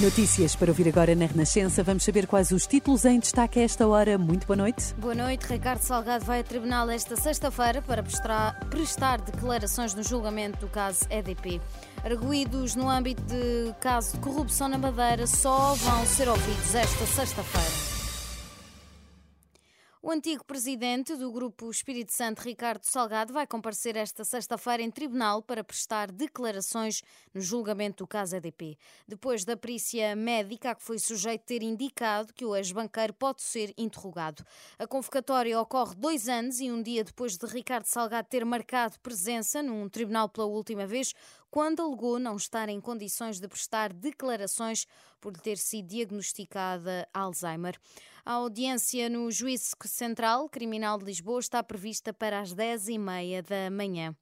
Notícias para ouvir agora na Renascença. Vamos saber quais os títulos em destaque a esta hora. Muito boa noite. Boa noite. Ricardo Salgado vai a tribunal esta sexta-feira para prestar, declarações no julgamento do caso EDP. Arguídos no âmbito de caso de corrupção na Madeira só vão ser ouvidos esta sexta-feira. O antigo presidente do Grupo Espírito Santo, Ricardo Salgado, vai comparecer esta sexta-feira em tribunal para prestar declarações no julgamento do caso EDP. Depois da perícia médica a que foi sujeito ter indicado que o ex-banqueiro pode ser interrogado. A convocatória ocorre dois anos e um dia depois de Ricardo Salgado ter marcado presença num tribunal pela última vez, quando alegou não estar em condições de prestar declarações por ter sido diagnosticada Alzheimer. A audiência no Juízo Central Criminal de Lisboa está prevista para as 10h30 da manhã.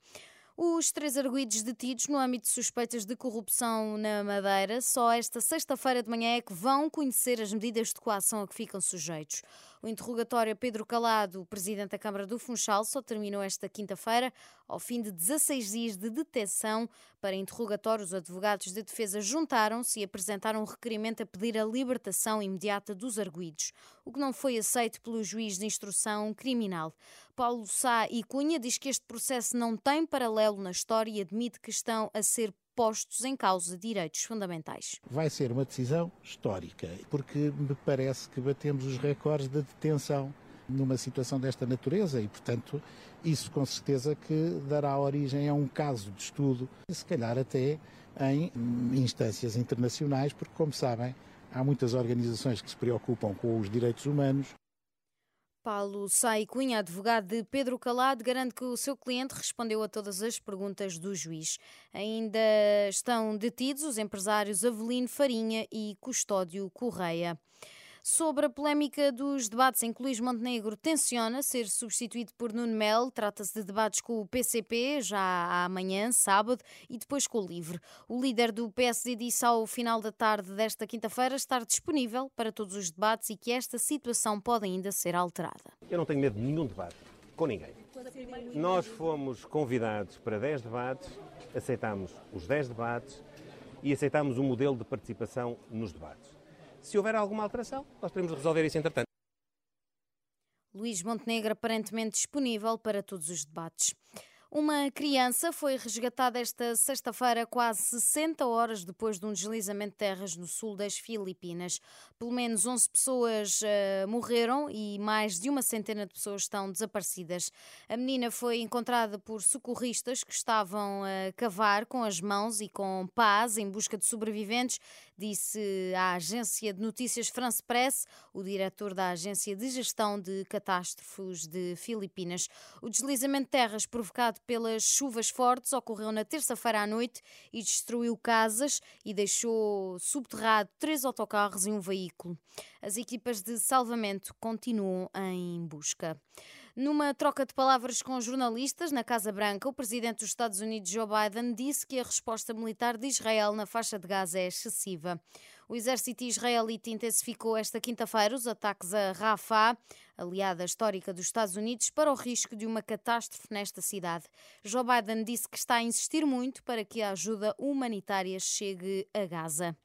Os três arguídos detidos no âmbito de suspeitas de corrupção na Madeira só esta sexta-feira de manhã é que vão conhecer as medidas de coação a que ficam sujeitos. O interrogatório a Pedro Calado, presidente da Câmara do Funchal, só terminou esta quinta-feira, ao fim de 16 dias de detenção. Para interrogatório, os advogados de defesa juntaram-se e apresentaram um requerimento a pedir a libertação imediata dos arguídos, o que não foi aceito pelo juiz de instrução criminal. Paulo Sá e Cunha diz que este processo não tem paralelo na história e admite que estão a ser postos em causa direitos fundamentais. Vai ser uma decisão histórica, porque me parece que batemos os recordes de detenção numa situação desta natureza e, portanto, isso com certeza que dará origem a um caso de estudo, se calhar até em instâncias internacionais, porque, como sabem, há muitas organizações que se preocupam com os direitos humanos Paulo Sai Cunha, advogado de Pedro Calado, garante que o seu cliente respondeu a todas as perguntas do juiz. Ainda estão detidos os empresários Avelino Farinha e Custódio Correia. Sobre a polémica dos debates em que Luís Montenegro tenciona ser substituído por Nuno Melo, trata-se de debates com o PCP, já amanhã, sábado, e depois com o LIVRE. O líder do PSD disse ao final da tarde desta quinta-feira estar disponível para todos os debates e que esta situação pode ainda ser alterada. Eu não tenho medo de nenhum debate, com ninguém. Nós fomos convidados para 10 debates, aceitámos os 10 debates e aceitámos o um modelo de participação nos debates. Se houver alguma alteração, nós de resolver isso entretanto. Luís Montenegro aparentemente disponível para todos os debates. Uma criança foi resgatada esta sexta-feira, quase 60 horas depois de um deslizamento de terras no sul das Filipinas. Pelo menos 11 pessoas uh, morreram e mais de uma centena de pessoas estão desaparecidas. A menina foi encontrada por socorristas que estavam a cavar com as mãos e com pás em busca de sobreviventes, disse à agência de notícias France Press, o diretor da Agência de Gestão de Catástrofes de Filipinas. O deslizamento de terras provocado pelas chuvas fortes ocorreu na terça-feira à noite e destruiu casas e deixou subterrado três autocarros e um veículo. As equipas de salvamento continuam em busca. Numa troca de palavras com jornalistas na Casa Branca, o presidente dos Estados Unidos, Joe Biden, disse que a resposta militar de Israel na faixa de Gaza é excessiva. O exército israelita intensificou esta quinta-feira os ataques a Rafah, aliada histórica dos Estados Unidos, para o risco de uma catástrofe nesta cidade. Joe Biden disse que está a insistir muito para que a ajuda humanitária chegue a Gaza.